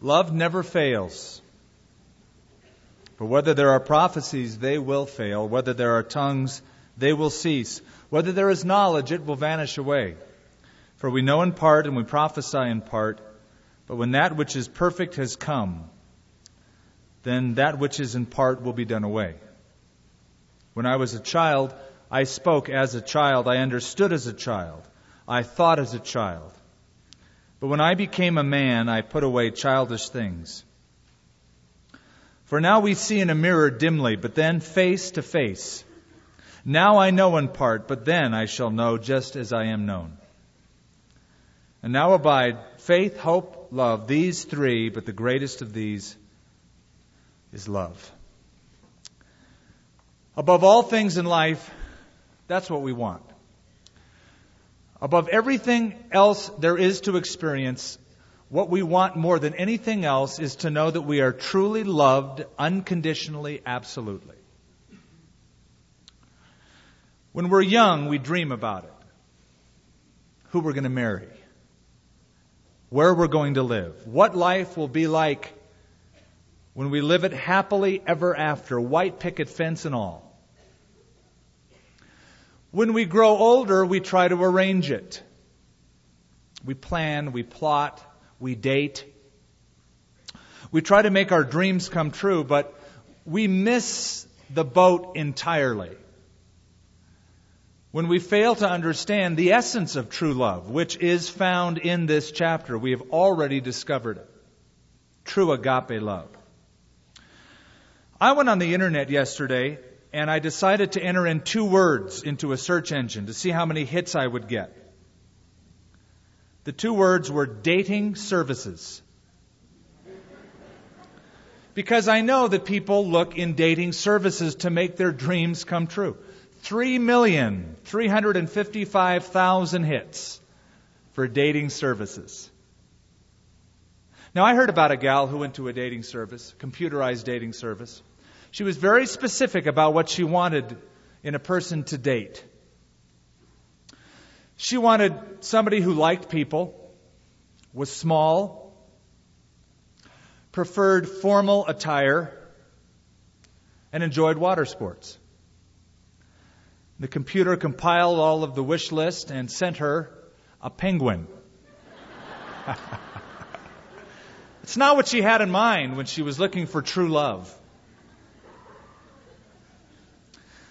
Love never fails. For whether there are prophecies, they will fail. Whether there are tongues, they will cease. Whether there is knowledge, it will vanish away. For we know in part and we prophesy in part, but when that which is perfect has come, then that which is in part will be done away. When I was a child, I spoke as a child, I understood as a child, I thought as a child. But when I became a man, I put away childish things. For now we see in a mirror dimly, but then face to face. Now I know in part, but then I shall know just as I am known. And now abide faith, hope, love, these three, but the greatest of these is love. Above all things in life, that's what we want. Above everything else there is to experience, what we want more than anything else is to know that we are truly loved unconditionally, absolutely. When we're young, we dream about it. Who we're going to marry. Where we're going to live. What life will be like when we live it happily ever after, white picket fence and all. When we grow older, we try to arrange it. We plan, we plot, we date. We try to make our dreams come true, but we miss the boat entirely. When we fail to understand the essence of true love, which is found in this chapter, we have already discovered it. True agape love. I went on the internet yesterday and I decided to enter in two words into a search engine to see how many hits I would get. The two words were dating services. Because I know that people look in dating services to make their dreams come true. 3,355,000 hits for dating services. Now, I heard about a gal who went to a dating service, computerized dating service. She was very specific about what she wanted in a person to date. She wanted somebody who liked people, was small, preferred formal attire, and enjoyed water sports. The computer compiled all of the wish list and sent her a penguin. it's not what she had in mind when she was looking for true love.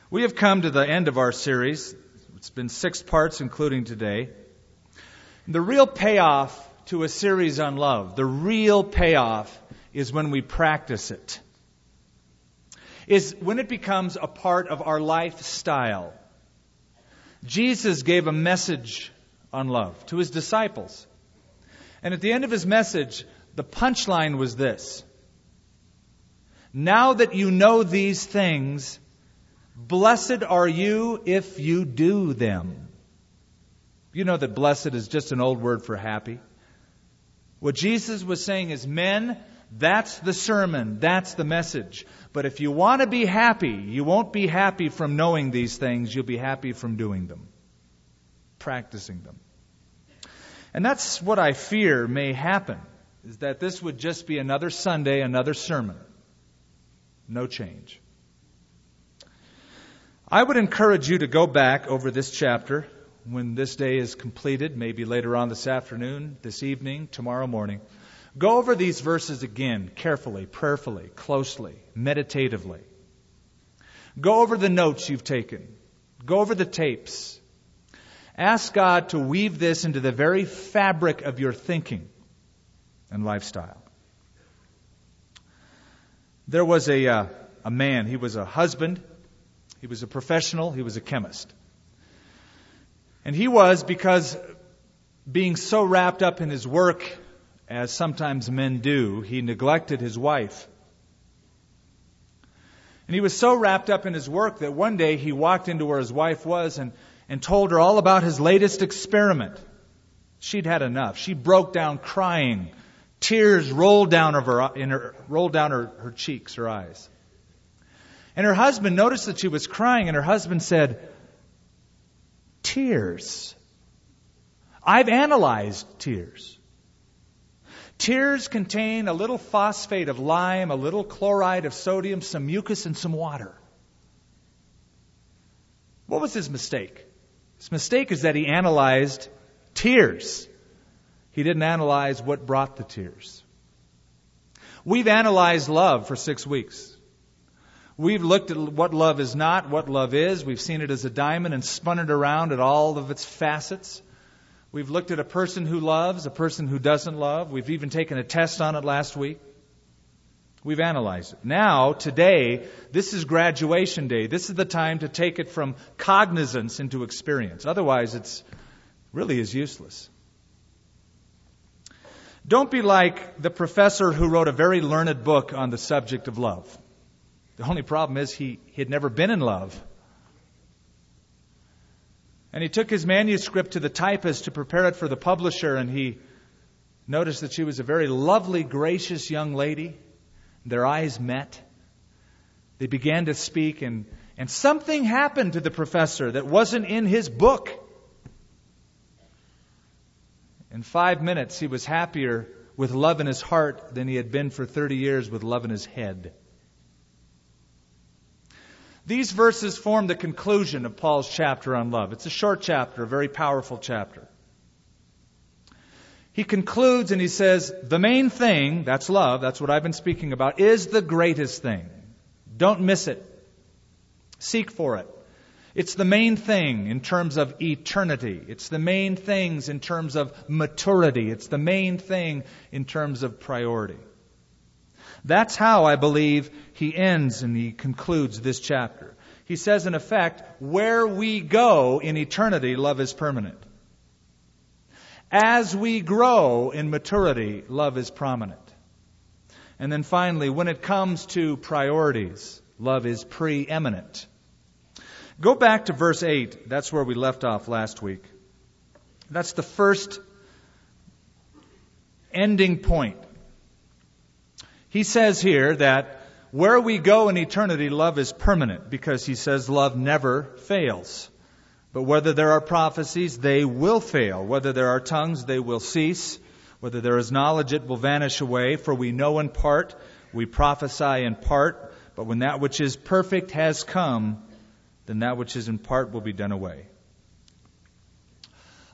We have come to the end of our series. It's been six parts, including today. The real payoff to a series on love, the real payoff is when we practice it. Is when it becomes a part of our lifestyle. Jesus gave a message on love to his disciples. And at the end of his message, the punchline was this. Now that you know these things, Blessed are you if you do them. You know that blessed is just an old word for happy. What Jesus was saying is, men, that's the sermon, that's the message. But if you want to be happy, you won't be happy from knowing these things, you'll be happy from doing them, practicing them. And that's what I fear may happen, is that this would just be another Sunday, another sermon. No change. I would encourage you to go back over this chapter when this day is completed, maybe later on this afternoon, this evening, tomorrow morning. Go over these verses again, carefully, prayerfully, closely, meditatively. Go over the notes you've taken. Go over the tapes. Ask God to weave this into the very fabric of your thinking and lifestyle. There was a, uh, a man, he was a husband he was a professional, he was a chemist. And he was because being so wrapped up in his work, as sometimes men do, he neglected his wife. And he was so wrapped up in his work that one day he walked into where his wife was and, and told her all about his latest experiment. She'd had enough. She broke down crying. Tears rolled down, her, in her, rolled down her, her cheeks, her eyes. And her husband noticed that she was crying, and her husband said, Tears. I've analyzed tears. Tears contain a little phosphate of lime, a little chloride of sodium, some mucus, and some water. What was his mistake? His mistake is that he analyzed tears. He didn't analyze what brought the tears. We've analyzed love for six weeks. We've looked at what love is not, what love is. We've seen it as a diamond and spun it around at all of its facets. We've looked at a person who loves, a person who doesn't love. We've even taken a test on it last week. We've analyzed it. Now, today, this is graduation day. This is the time to take it from cognizance into experience. Otherwise, it's really is useless. Don't be like the professor who wrote a very learned book on the subject of love. The only problem is he, he had never been in love. And he took his manuscript to the typist to prepare it for the publisher, and he noticed that she was a very lovely, gracious young lady. Their eyes met. They began to speak, and, and something happened to the professor that wasn't in his book. In five minutes, he was happier with love in his heart than he had been for 30 years with love in his head. These verses form the conclusion of Paul's chapter on love. It's a short chapter, a very powerful chapter. He concludes and he says, The main thing, that's love, that's what I've been speaking about, is the greatest thing. Don't miss it. Seek for it. It's the main thing in terms of eternity. It's the main things in terms of maturity. It's the main thing in terms of priority. That's how I believe he ends and he concludes this chapter. He says, in effect, where we go in eternity, love is permanent. As we grow in maturity, love is prominent. And then finally, when it comes to priorities, love is preeminent. Go back to verse 8. That's where we left off last week. That's the first ending point he says here that where we go in eternity, love is permanent because he says love never fails. But whether there are prophecies, they will fail. Whether there are tongues, they will cease. Whether there is knowledge, it will vanish away. For we know in part, we prophesy in part. But when that which is perfect has come, then that which is in part will be done away.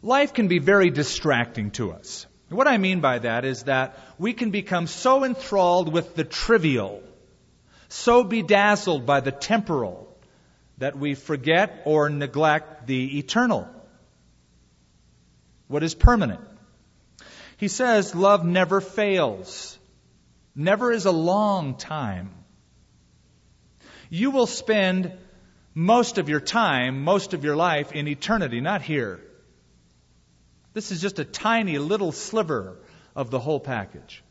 Life can be very distracting to us. What I mean by that is that we can become so enthralled with the trivial, so bedazzled by the temporal, that we forget or neglect the eternal, what is permanent. He says love never fails. Never is a long time. You will spend most of your time, most of your life in eternity, not here. This is just a tiny little sliver of the whole package.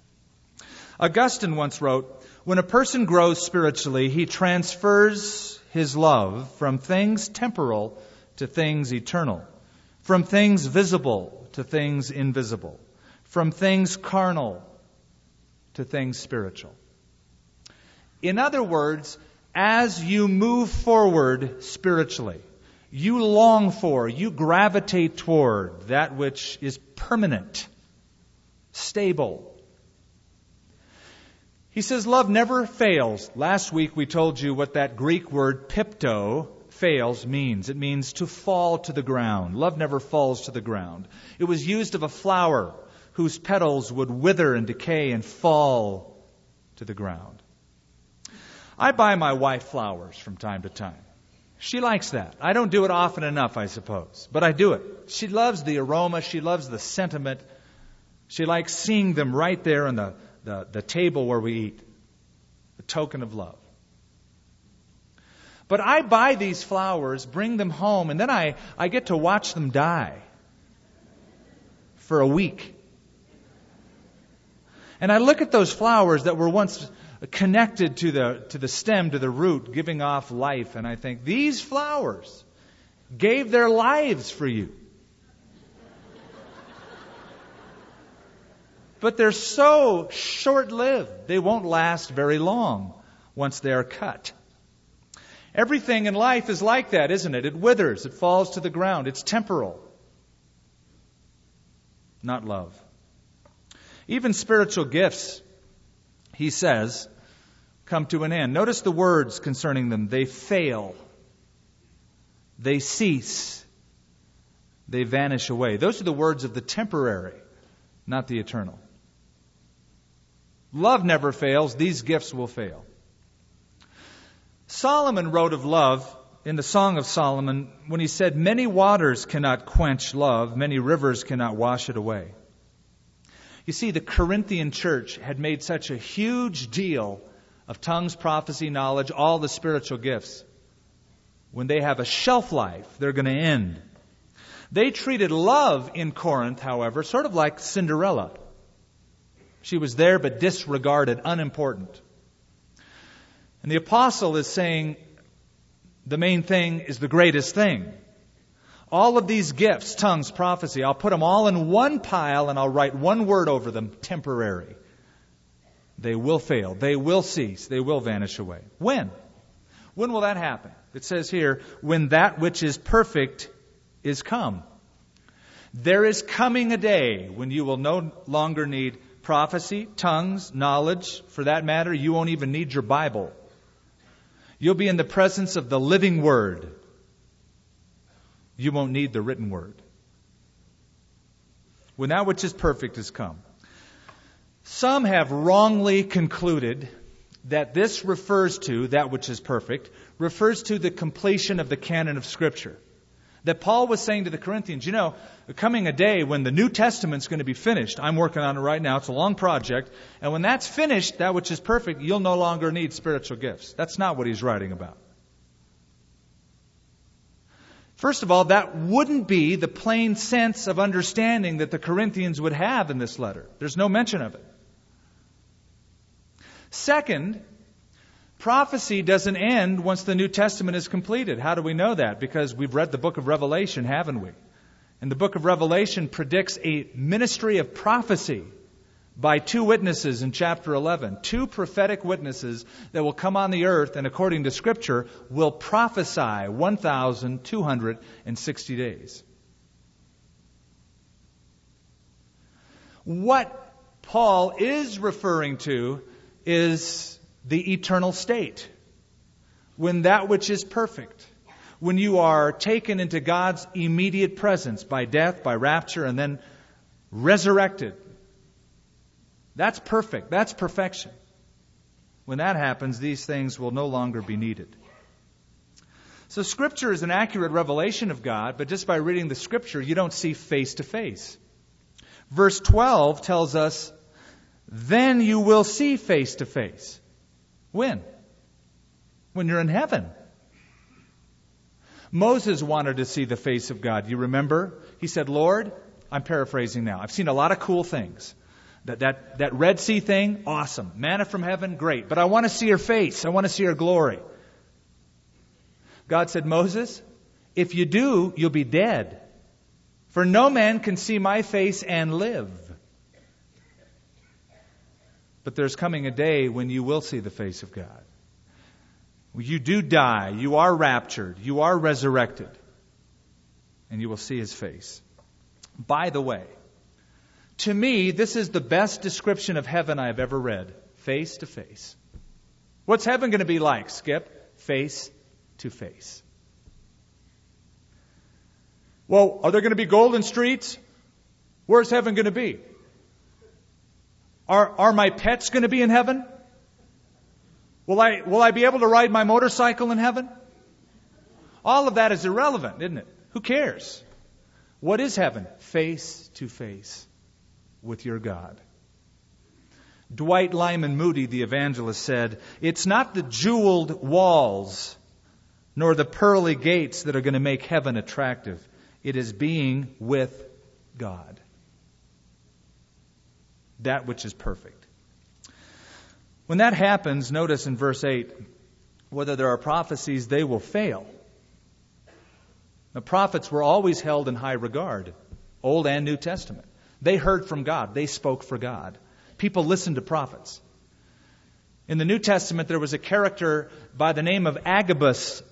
Augustine once wrote, when a person grows spiritually, he transfers his love from things temporal to things eternal, from things visible to things invisible, from things carnal to things spiritual. In other words, as you move forward spiritually, you long for, you gravitate toward that which is permanent, stable. He says love never fails. Last week we told you what that Greek word pipto, fails, means. It means to fall to the ground. Love never falls to the ground. It was used of a flower whose petals would wither and decay and fall to the ground. I buy my wife flowers from time to time. She likes that. I don't do it often enough, I suppose, but I do it. She loves the aroma. She loves the sentiment. She likes seeing them right there on the, the, the table where we eat. A token of love. But I buy these flowers, bring them home, and then I, I get to watch them die for a week. And I look at those flowers that were once connected to the, to the stem, to the root, giving off life. And I think, these flowers gave their lives for you. But they're so short lived, they won't last very long once they are cut. Everything in life is like that, isn't it? It withers, it falls to the ground, it's temporal. Not love. Even spiritual gifts, he says, come to an end. Notice the words concerning them. They fail. They cease. They vanish away. Those are the words of the temporary, not the eternal. Love never fails. These gifts will fail. Solomon wrote of love in the Song of Solomon when he said, Many waters cannot quench love, many rivers cannot wash it away. You see, the Corinthian church had made such a huge deal of tongues, prophecy, knowledge, all the spiritual gifts. When they have a shelf life, they're going to end. They treated love in Corinth, however, sort of like Cinderella. She was there but disregarded, unimportant. And the apostle is saying the main thing is the greatest thing. All of these gifts, tongues, prophecy, I'll put them all in one pile and I'll write one word over them temporary. They will fail. They will cease. They will vanish away. When? When will that happen? It says here, when that which is perfect is come. There is coming a day when you will no longer need prophecy, tongues, knowledge. For that matter, you won't even need your Bible. You'll be in the presence of the living Word. You won't need the written Word. When that which is perfect has come. Some have wrongly concluded that this refers to, that which is perfect, refers to the completion of the canon of Scripture. That Paul was saying to the Corinthians, you know, coming a day when the New Testament's going to be finished. I'm working on it right now. It's a long project. And when that's finished, that which is perfect, you'll no longer need spiritual gifts. That's not what he's writing about. First of all, that wouldn't be the plain sense of understanding that the Corinthians would have in this letter. There's no mention of it. Second, prophecy doesn't end once the New Testament is completed. How do we know that? Because we've read the book of Revelation, haven't we? And the book of Revelation predicts a ministry of prophecy by two witnesses in chapter 11. Two prophetic witnesses that will come on the earth and, according to Scripture, will prophesy 1,260 days. What Paul is referring to is the eternal state. When that which is perfect, when you are taken into God's immediate presence by death, by rapture, and then resurrected. That's perfect. That's perfection. When that happens, these things will no longer be needed. So, Scripture is an accurate revelation of God, but just by reading the Scripture, you don't see face to face. Verse 12 tells us, Then you will see face to face. When? When you're in heaven. Moses wanted to see the face of God. You remember? He said, Lord, I'm paraphrasing now. I've seen a lot of cool things. That, that, that Red Sea thing, awesome. Manna from heaven, great. But I want to see your face. I want to see your glory. God said, Moses, if you do, you'll be dead. For no man can see my face and live. But there's coming a day when you will see the face of God. You do die. You are raptured. You are resurrected. And you will see his face. By the way, to me, this is the best description of heaven I have ever read face to face. What's heaven going to be like, Skip? Face to face. Well, are there going to be golden streets? Where's heaven going to be? Are, are my pets going to be in heaven? Will I, will I be able to ride my motorcycle in heaven? All of that is irrelevant, isn't it? Who cares? What is heaven? Face to face with your God. Dwight Lyman Moody, the evangelist, said, It's not the jeweled walls nor the pearly gates that are going to make heaven attractive. It is being with God. That which is perfect. When that happens, notice in verse 8, whether there are prophecies, they will fail. The prophets were always held in high regard, Old and New Testament. They heard from God, they spoke for God. People listened to prophets. In the New Testament, there was a character by the name of Agabus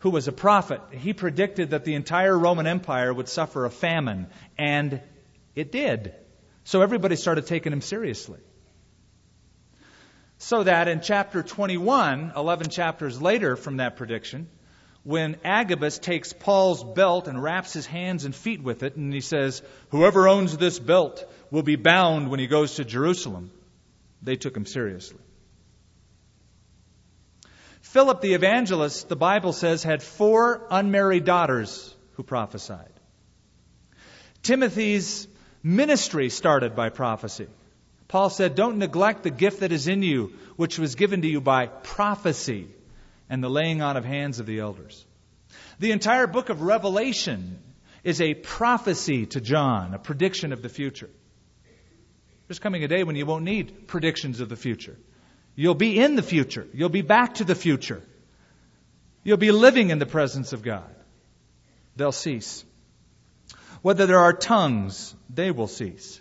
who was a prophet. He predicted that the entire Roman Empire would suffer a famine, and it did. So everybody started taking him seriously. So that in chapter 21, 11 chapters later from that prediction, when Agabus takes Paul's belt and wraps his hands and feet with it, and he says, Whoever owns this belt will be bound when he goes to Jerusalem, they took him seriously. Philip the evangelist, the Bible says, had four unmarried daughters who prophesied. Timothy's ministry started by prophecy. Paul said, Don't neglect the gift that is in you, which was given to you by prophecy and the laying on of hands of the elders. The entire book of Revelation is a prophecy to John, a prediction of the future. There's coming a day when you won't need predictions of the future. You'll be in the future. You'll be back to the future. You'll be living in the presence of God. They'll cease. Whether there are tongues, they will cease.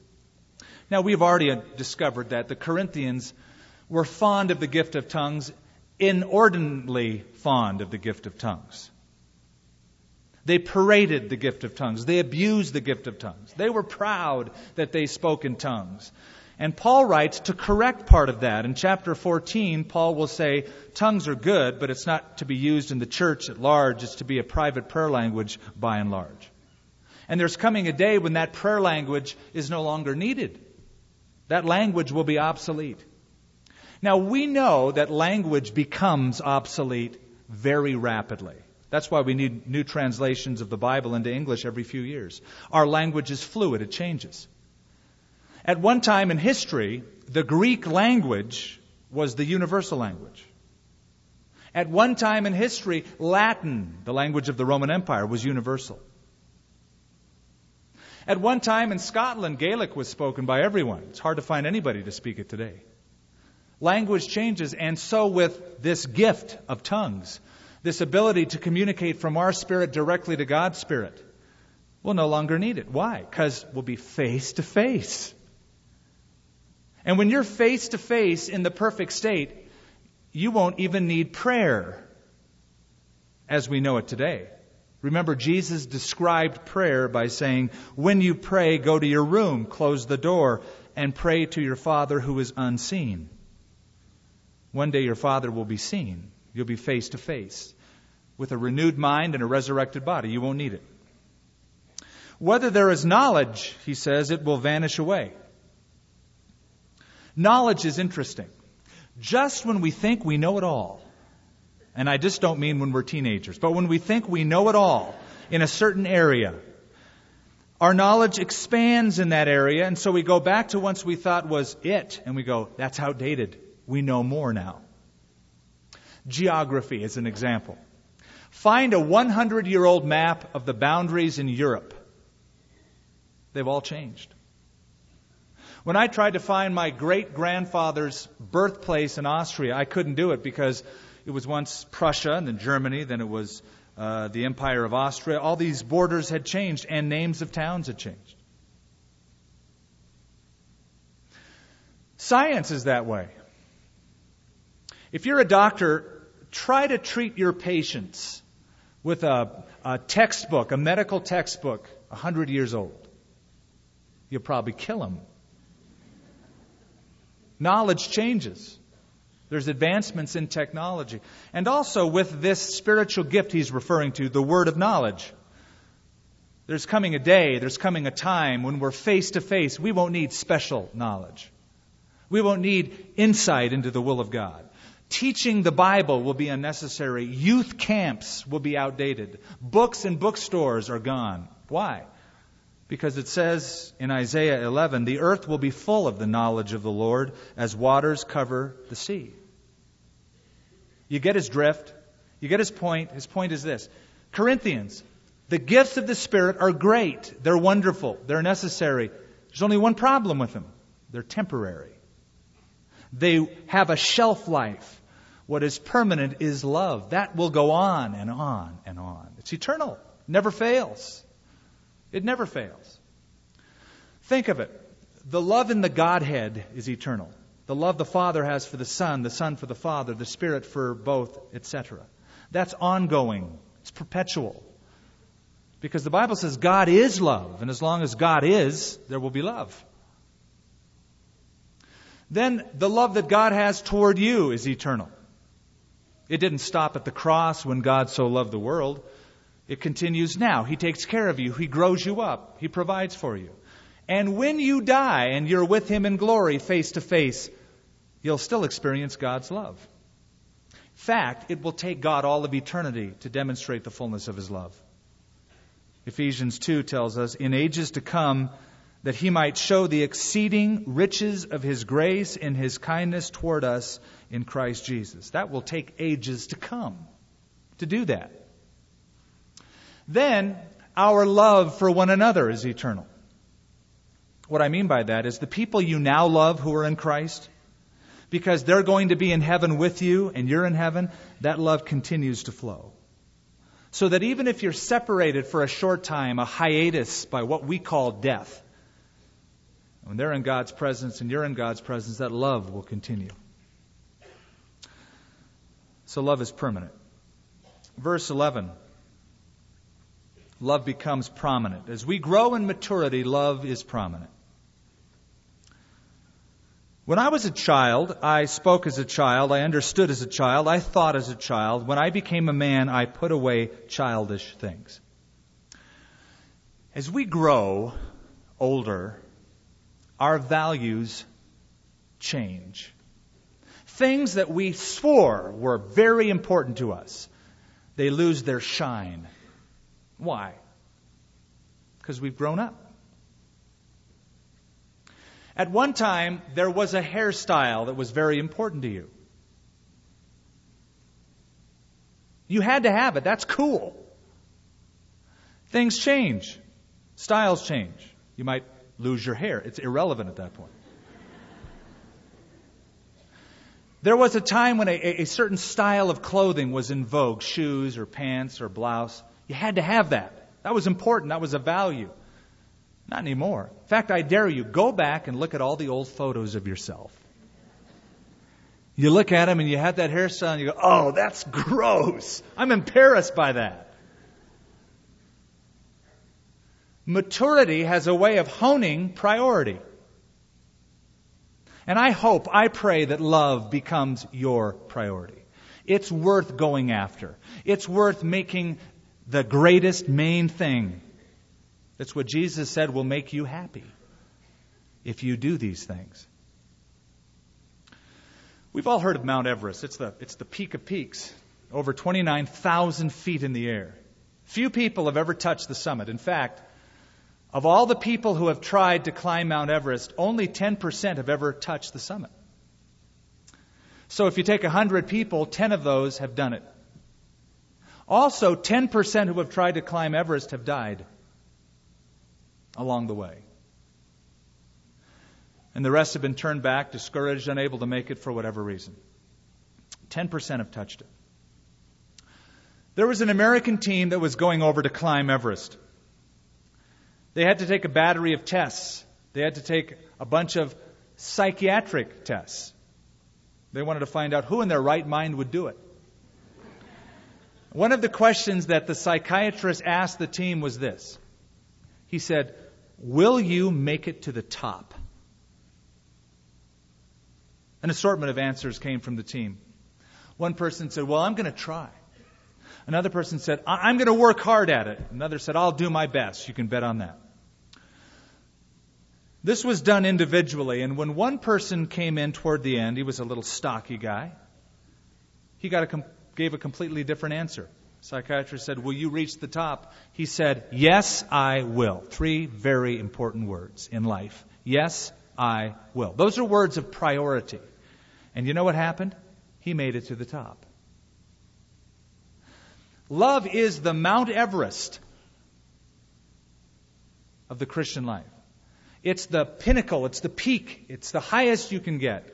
Now, we've already discovered that the Corinthians were fond of the gift of tongues, inordinately fond of the gift of tongues. They paraded the gift of tongues. They abused the gift of tongues. They were proud that they spoke in tongues. And Paul writes to correct part of that. In chapter 14, Paul will say, tongues are good, but it's not to be used in the church at large. It's to be a private prayer language by and large. And there's coming a day when that prayer language is no longer needed. That language will be obsolete. Now, we know that language becomes obsolete very rapidly. That's why we need new translations of the Bible into English every few years. Our language is fluid, it changes. At one time in history, the Greek language was the universal language. At one time in history, Latin, the language of the Roman Empire, was universal. At one time in Scotland, Gaelic was spoken by everyone. It's hard to find anybody to speak it today. Language changes, and so with this gift of tongues, this ability to communicate from our spirit directly to God's spirit, we'll no longer need it. Why? Because we'll be face to face. And when you're face to face in the perfect state, you won't even need prayer as we know it today. Remember, Jesus described prayer by saying, When you pray, go to your room, close the door, and pray to your Father who is unseen. One day your Father will be seen. You'll be face to face. With a renewed mind and a resurrected body, you won't need it. Whether there is knowledge, he says, it will vanish away. Knowledge is interesting. Just when we think we know it all, and I just don't mean when we're teenagers, but when we think we know it all in a certain area, our knowledge expands in that area, and so we go back to once we thought was it, and we go, that's outdated. We know more now. Geography is an example. Find a 100 year old map of the boundaries in Europe. They've all changed. When I tried to find my great grandfather's birthplace in Austria, I couldn't do it because it was once Prussia, and then Germany, then it was uh, the Empire of Austria. All these borders had changed, and names of towns had changed. Science is that way. If you're a doctor, try to treat your patients with a, a textbook, a medical textbook, 100 years old. You'll probably kill them. Knowledge changes. There's advancements in technology. And also with this spiritual gift he's referring to, the word of knowledge. There's coming a day, there's coming a time when we're face to face. We won't need special knowledge. We won't need insight into the will of God. Teaching the Bible will be unnecessary. Youth camps will be outdated. Books and bookstores are gone. Why? Because it says in Isaiah 11, the earth will be full of the knowledge of the Lord as waters cover the sea. You get his drift. You get his point. His point is this Corinthians, the gifts of the Spirit are great. They're wonderful. They're necessary. There's only one problem with them they're temporary. They have a shelf life. What is permanent is love. That will go on and on and on. It's eternal, never fails. It never fails. Think of it. The love in the Godhead is eternal. The love the Father has for the Son, the Son for the Father, the Spirit for both, etc. That's ongoing. It's perpetual. Because the Bible says God is love, and as long as God is, there will be love. then the love that God has toward you is eternal. It didn't stop at the cross when God so loved the world. It continues now. He takes care of you. He grows you up. He provides for you. And when you die and you're with Him in glory face to face, you'll still experience God's love. Fact, it will take God all of eternity to demonstrate the fullness of His love. Ephesians 2 tells us, in ages to come, that He might show the exceeding riches of His grace in His kindness toward us in Christ Jesus. That will take ages to come to do that. Then, our love for one another is eternal. What I mean by that is the people you now love who are in Christ, because they're going to be in heaven with you and you're in heaven, that love continues to flow. So that even if you're separated for a short time, a hiatus by what we call death, when they're in God's presence and you're in God's presence, that love will continue. So love is permanent. Verse 11. Love becomes prominent. As we grow in maturity, love is prominent. When I was a child, I spoke as a child, I understood as a child, I thought as a child. When I became a man, I put away childish things. As we grow older, our values change. Things that we swore were very important to us, they lose their shine. Why? Because we've grown up. At one time, there was a hairstyle that was very important to you. You had to have it. That's cool. Things change. Styles change. You might lose your hair. It's irrelevant at that point. There was a time when a, a, certain style of clothing was in vogue shoes or pants or blouse. You had to have that. That was important. That was a value. Not anymore. In fact, I dare you, go back and look at all the old photos of yourself. You look at them and you have that hairstyle and you go, oh, that's gross. I'm embarrassed by that. Maturity has a way of honing priority. And I hope, I pray that love becomes your priority. It's worth going after. It's worth making the greatest main thing that's what Jesus said will make you happy if you do these things. We've all heard of Mount Everest. It's the, it's the peak of peaks, over 29,000 feet in the air. Few people have ever touched the summit. In fact, of all the people who have tried to climb Mount Everest, only 10% have ever touched the summit. So if you take 100 people, 10 of those have done it. Also, 10% who have tried to climb Everest have died along the way. And the rest have been turned back, discouraged, unable to make it for whatever reason. 10% have touched it. There was an American team that was going over to climb Everest. They had to take a battery of tests. They had to take a bunch of psychiatric tests. They wanted to find out who in their right mind would do it. One of the questions that the psychiatrist asked the team was this. He said, Will you make it to the top? An assortment of answers came from the team. One person said, Well, I'm going to try. Another person said, I'm going to work hard at it. Another said, I'll do my best. You can bet on that. This was done individually, and when one person came in toward the end, he was a little stocky guy. He got a, gave a completely different answer. Psychiatrist said, Will you reach the top? He said, Yes, I will. Three very important words in life. Yes, I will. Those are words of priority. And you know what happened? He made it to the top. Love is the Mount Everest of the Christian life. It's the pinnacle, it's the peak, it's the highest you can get.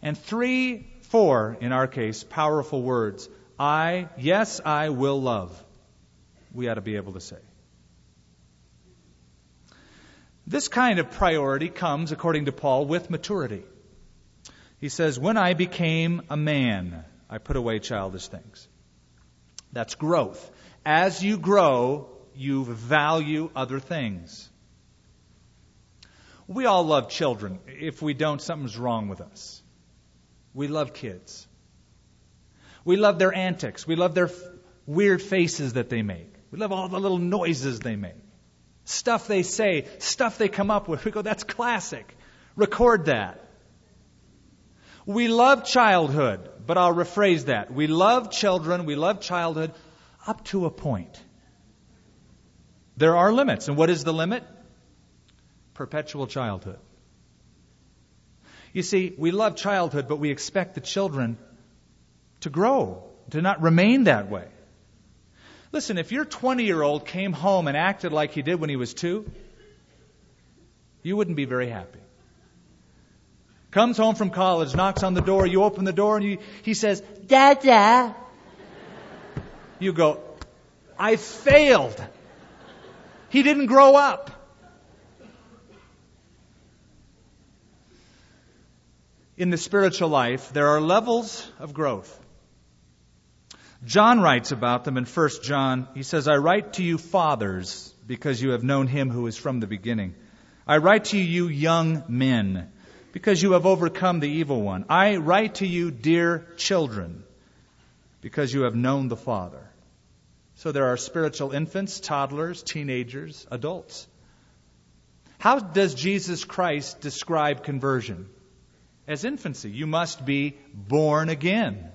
And three, four, in our case, powerful words I, yes, I will love, we ought to be able to say. This kind of priority comes, according to Paul, with maturity. He says, When I became a man, I put away childish things. That's growth. As you grow, you value other things. We all love children. If we don't, something's wrong with us. We love kids. We love their antics. We love their f- weird faces that they make. We love all the little noises they make. Stuff they say, stuff they come up with. We go, that's classic. Record that. We love childhood, but I'll rephrase that. We love children, we love childhood up to a point. There are limits. And what is the limit? Perpetual childhood. You see, we love childhood, but we expect the children to grow, to not remain that way. Listen, if your 20 year old came home and acted like he did when he was two, you wouldn't be very happy. Comes home from college, knocks on the door, you open the door, and you, he says, Dada. You go, I failed. He didn't grow up. In the spiritual life, there are levels of growth. John writes about them in 1 John. He says, I write to you, fathers, because you have known him who is from the beginning. I write to you, young men, because you have overcome the evil one. I write to you, dear children, because you have known the Father. So there are spiritual infants, toddlers, teenagers, adults. How does Jesus Christ describe conversion? As infancy. You must be born again.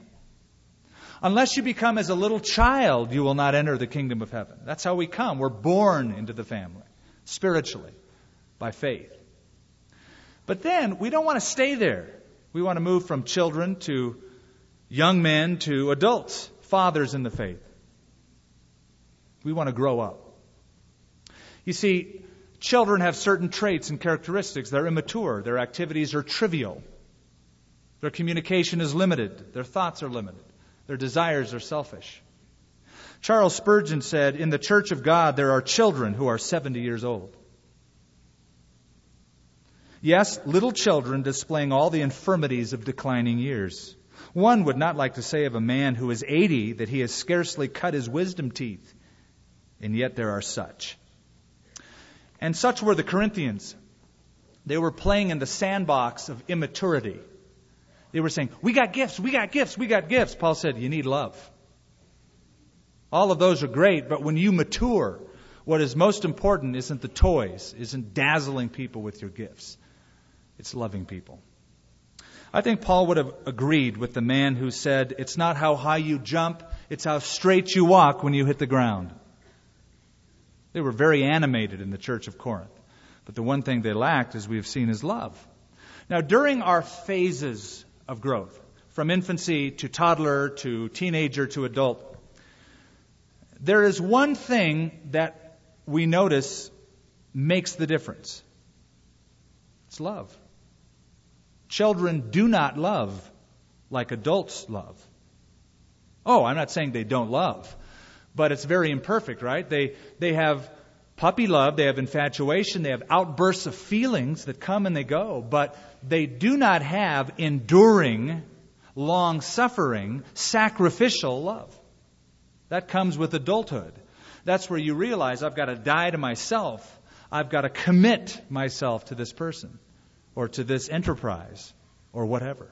Unless you become as a little child, you will not enter the kingdom of heaven. That's how we come. We're born into the family, spiritually, by faith. But then, we don't want to stay there. We want to move from children to young men to adults, fathers in the faith. We want to grow up. You see, children have certain traits and characteristics. They're immature. Their activities are trivial. Their communication is limited. Their thoughts are limited. Their desires are selfish. Charles Spurgeon said, In the church of God, there are children who are 70 years old. Yes, little children displaying all the infirmities of declining years. One would not like to say of a man who is 80 that he has scarcely cut his wisdom teeth, and yet there are such. And such were the Corinthians. They were playing in the sandbox of immaturity. They were saying, We got gifts, we got gifts, we got gifts. Paul said, You need love. All of those are great, but when you mature, what is most important isn't the toys, isn't dazzling people with your gifts. It's loving people. I think Paul would have agreed with the man who said, It's not how high you jump, it's how straight you walk when you hit the ground. They were very animated in the church of Corinth. But the one thing they lacked, as we have seen, is love. Now, during our phases of growth, from infancy to toddler to teenager to adult, there is one thing that we notice makes the difference it's love. Children do not love like adults love. Oh, I'm not saying they don't love, but it's very imperfect, right? They, they have puppy love, they have infatuation, they have outbursts of feelings that come and they go, but they do not have enduring, long suffering, sacrificial love. That comes with adulthood. That's where you realize I've got to die to myself. I've got to commit myself to this person or to this enterprise or whatever.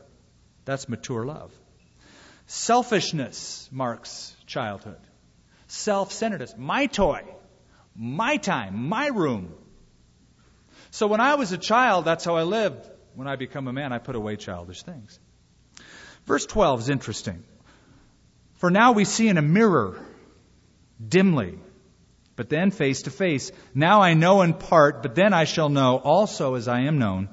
That's mature love. Selfishness marks childhood. Self centeredness. My toy. My time. My room. So when I was a child, that's how I lived. When I become a man, I put away childish things. Verse 12 is interesting. For now we see in a mirror, dimly, but then face to face. Now I know in part, but then I shall know also as I am known.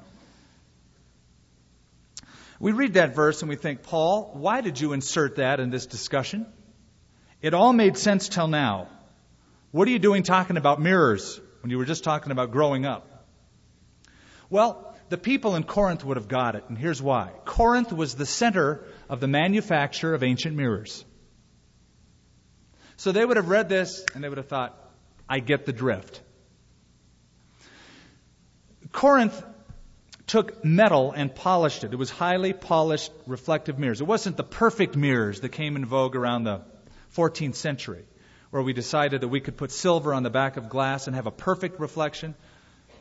We read that verse and we think, Paul, why did you insert that in this discussion? It all made sense till now. What are you doing talking about mirrors when you were just talking about growing up? Well, the people in Corinth would have got it, and here's why. Corinth was the center of the manufacture of ancient mirrors. So they would have read this and they would have thought, I get the drift. Corinth took metal and polished it. It was highly polished reflective mirrors. It wasn't the perfect mirrors that came in vogue around the 14th century, where we decided that we could put silver on the back of glass and have a perfect reflection.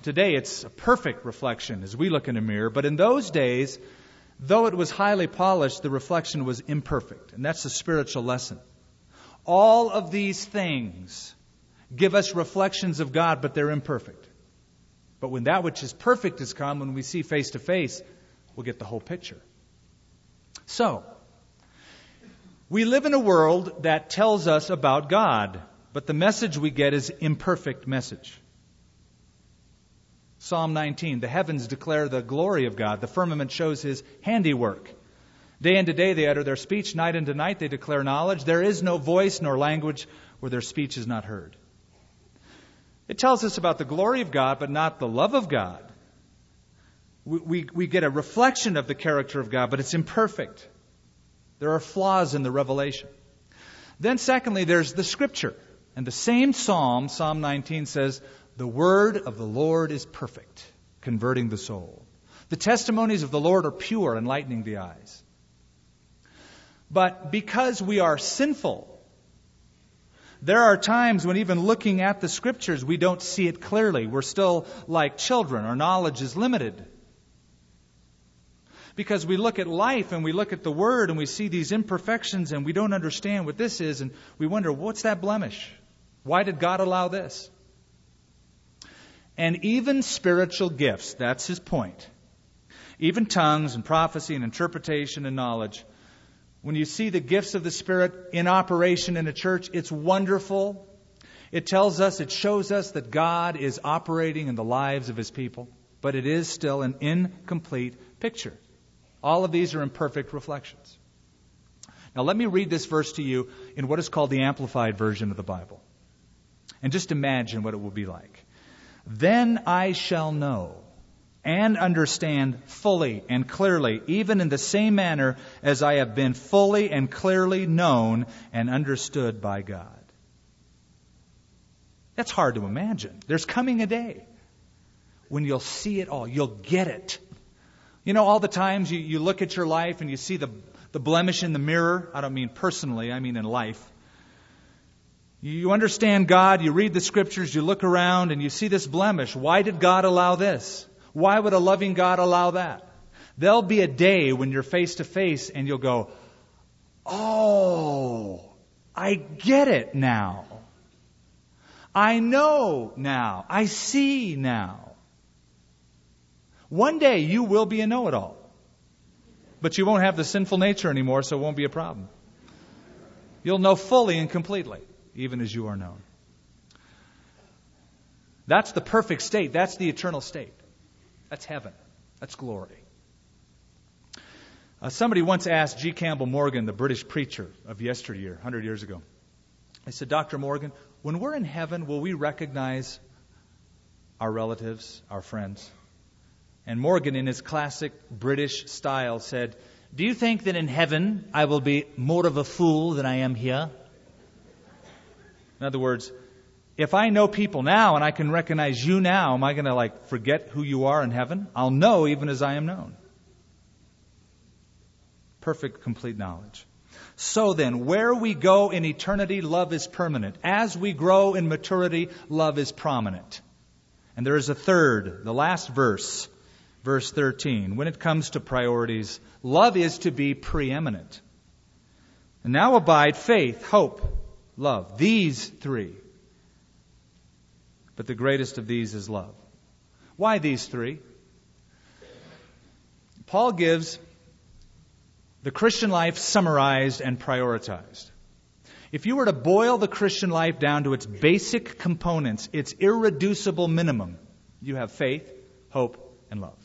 Today it's a perfect reflection as we look in a mirror, but in those days, though it was highly polished, the reflection was imperfect. And that's the spiritual lesson. All of these things give us reflections of God, but they're imperfect. But when that which is perfect has come, when we see face to face, we'll get the whole picture. So, we live in a world that tells us about God, but the message we get is imperfect message. Psalm 19, the heavens declare the glory of God, the firmament shows his handiwork. Day unto day they utter their speech, night unto night they declare knowledge. There is no voice nor language where their speech is not heard. It tells us about the glory of God, but not the love of God. We, we, we, get a reflection of the character of God, but it's imperfect. There are flaws in the revelation. Then, secondly, there's the scripture. And the same psalm, Psalm 19, says, The word of the Lord is perfect, converting the soul. The testimonies of the Lord are pure, enlightening the eyes. But because we are sinful, there are times when even looking at the scriptures, we don't see it clearly. We're still like children. Our knowledge is limited. Because we look at life and we look at the Word and we see these imperfections and we don't understand what this is and we wonder, what's that blemish? Why did God allow this? And even spiritual gifts, that's his point. Even tongues and prophecy and interpretation and knowledge when you see the gifts of the Spirit in operation in a church, it's wonderful. It tells us, it shows us that God is operating in the lives of His people, but it is still an incomplete picture. All of these are imperfect reflections. Now, let me read this verse to you in what is called the Amplified Version of the Bible. And just imagine what it will be like. Then I shall know and understand fully and clearly, even in the same manner as I have been fully and clearly known and understood by God. That's hard to imagine. There's coming a day when you'll see it all, you'll get it. You know, all the times you, you look at your life and you see the, the blemish in the mirror. I don't mean personally, I mean in life. You understand God, you read the scriptures, you look around and you see this blemish. Why did God allow this? Why would a loving God allow that? There'll be a day when you're face to face and you'll go, Oh, I get it now. I know now. I see now. One day you will be a know it all. But you won't have the sinful nature anymore, so it won't be a problem. You'll know fully and completely, even as you are known. That's the perfect state. That's the eternal state. That's heaven. That's glory. Uh, somebody once asked G. Campbell Morgan, the British preacher of yesteryear, 100 years ago, I said, Dr. Morgan, when we're in heaven, will we recognize our relatives, our friends? And Morgan, in his classic British style, said, Do you think that in heaven I will be more of a fool than I am here? In other words, if I know people now and I can recognize you now, am I going to like forget who you are in heaven? I'll know even as I am known. Perfect, complete knowledge. So then, where we go in eternity, love is permanent. As we grow in maturity, love is prominent. And there is a third, the last verse, verse 13. When it comes to priorities, love is to be preeminent. And now abide faith, hope, love. These three but the greatest of these is love. Why these three? Paul gives the Christian life summarized and prioritized. If you were to boil the Christian life down to its basic components, its irreducible minimum, you have faith, hope, and love.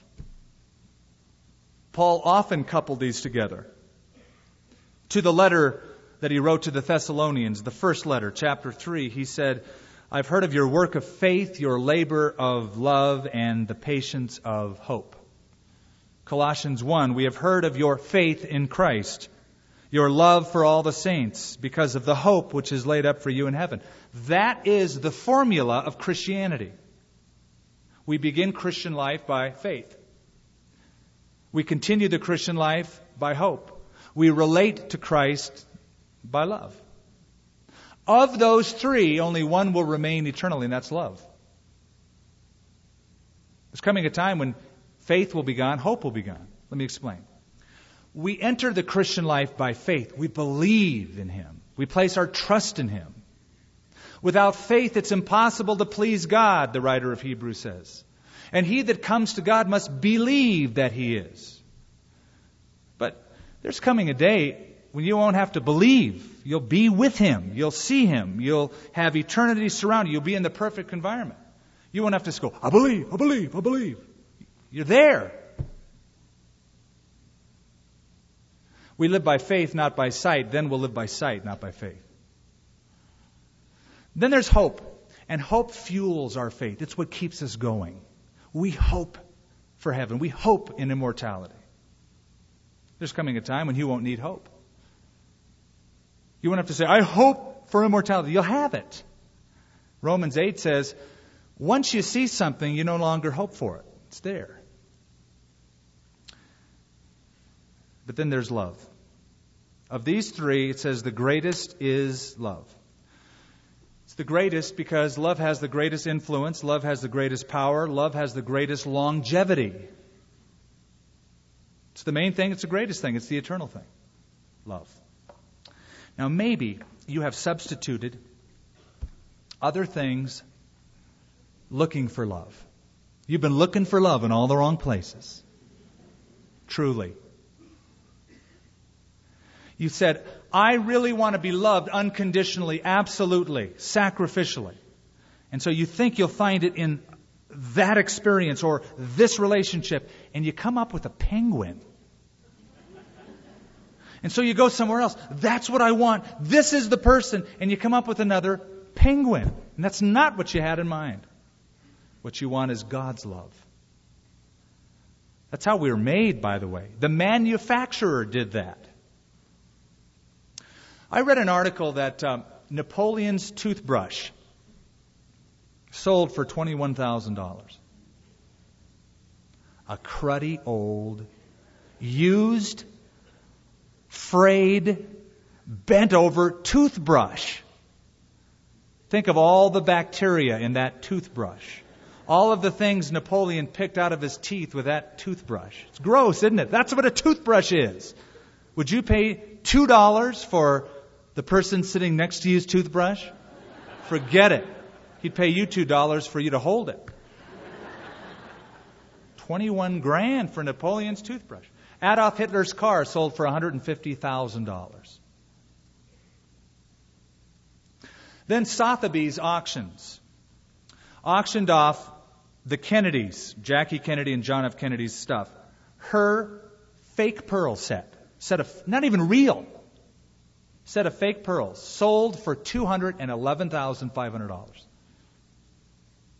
Paul often coupled these together. To the letter that he wrote to the Thessalonians, the first letter, chapter 3, he said, I've heard of your work of faith, your labor of love, and the patience of hope. Colossians 1, we have heard of your faith in Christ, your love for all the saints, because of the hope which is laid up for you in heaven. That is the formula of Christianity. We begin Christian life by faith. We continue the Christian life by hope. We relate to Christ by love. Of those three, only one will remain eternally, and that's love. There's coming a time when faith will be gone, hope will be gone. Let me explain. We enter the Christian life by faith. We believe in Him. We place our trust in Him. Without faith, it's impossible to please God, the writer of Hebrews says. And he that comes to God must believe that He is. But there's coming a day when you won't have to believe. You'll be with Him. You'll see Him. You'll have eternity surrounding you. You'll be in the perfect environment. You won't have to go, I believe, I believe, I believe. You're there. We live by faith, not by sight. Then we'll live by sight, not by faith. Then there's hope. And hope fuels our faith. It's what keeps us going. We hope for heaven. We hope in immortality. There's coming a time when you won't need hope. You won't have to say, I hope for immortality. You'll have it. Romans 8 says, once you see something, you no longer hope for it. It's there. But then there's love. Of these three, it says the greatest is love. The greatest because love has the greatest influence, love has the greatest power, love has the greatest longevity. It's the main thing, it's the greatest thing, it's the eternal thing. Love. Now, maybe you have substituted other things looking for love. You've been looking for love in all the wrong places. Truly. You said, I really want to be loved unconditionally, absolutely, sacrificially. And so you think you'll find it in that experience or this relationship, and you come up with a penguin. And so you go somewhere else. That's what I want. This is the person. And you come up with another penguin. And that's not what you had in mind. What you want is God's love. That's how we were made, by the way. The manufacturer did that. I read an article that um, Napoleon's toothbrush sold for $21,000. A cruddy old, used, frayed, bent over toothbrush. Think of all the bacteria in that toothbrush. All of the things Napoleon picked out of his teeth with that toothbrush. It's gross, isn't it? That's what a toothbrush is. Would you pay $2 for the person sitting next to you's toothbrush? Forget it. He'd pay you $2 for you to hold it. 21 grand for Napoleon's toothbrush. Adolf Hitler's car sold for $150,000. Then Sotheby's auctions auctioned off the Kennedys, Jackie Kennedy and John F. Kennedy's stuff, her fake pearl set, set of not even real, set of fake pearls, sold for two hundred and eleven thousand five hundred dollars.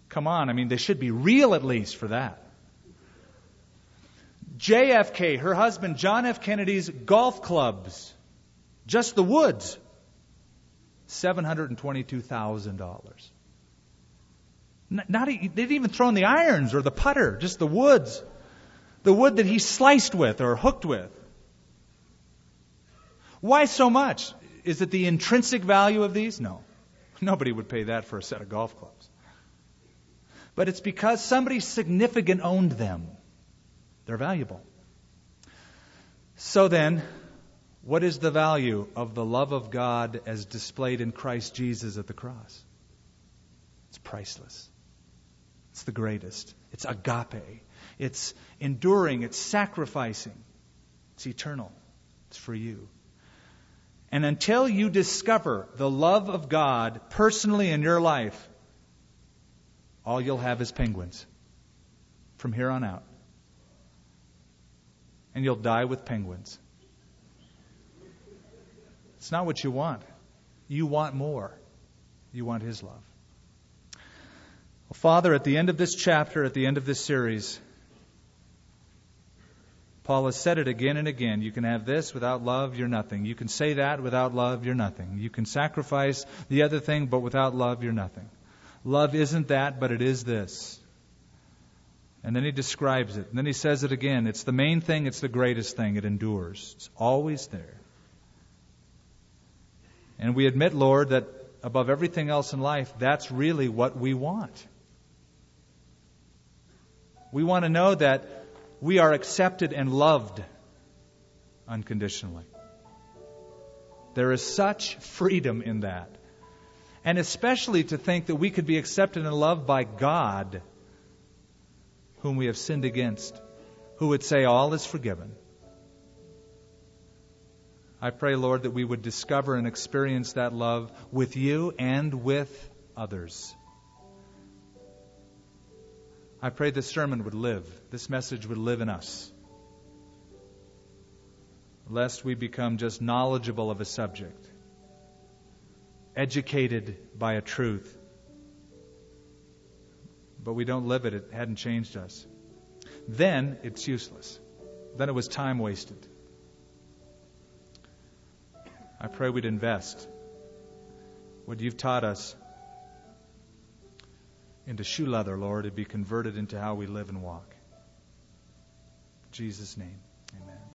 Come on, I mean they should be real at least for that. JFK, her husband John F. Kennedy's golf clubs, just the woods, $722,000. Not, they didn't even throw in the irons or the putter, just the woods. The wood that he sliced with or hooked with. Why so much? Is it the intrinsic value of these? No. Nobody would pay that for a set of golf clubs. But it's because somebody significant owned them. They're valuable. So then, what is the value of the love of God as displayed in Christ Jesus at the cross? It's priceless. It's the greatest. It's agape. It's enduring. It's sacrificing. It's eternal. It's for you. And until you discover the love of God personally in your life, all you'll have is penguins from here on out and you'll die with penguins. It's not what you want. You want more. You want His love. Well, Father, at the end of this chapter, at the end of this series, Paul has said it again and again. You can have this without love, you're nothing. You can say that without love, you're nothing. You can sacrifice the other thing, but without love, you're nothing. Love isn't that, but it is this. And then he describes it. And then he says it again. It's the main thing, it's the greatest thing. It endures. It's always there. And we admit, Lord, that above everything else in life, that's really what we want. We want to know that we are accepted and loved unconditionally. There is such freedom in that. And especially to think that we could be accepted and loved by God, whom we have sinned against, who would say, All is forgiven. I pray, Lord, that we would discover and experience that love with you and with others. I pray this sermon would live, this message would live in us, lest we become just knowledgeable of a subject, educated by a truth, but we don't live it, it hadn't changed us. Then it's useless. Then it was time wasted. I pray we'd invest what you've taught us into shoe leather, Lord, to be converted into how we live and walk. In Jesus' name.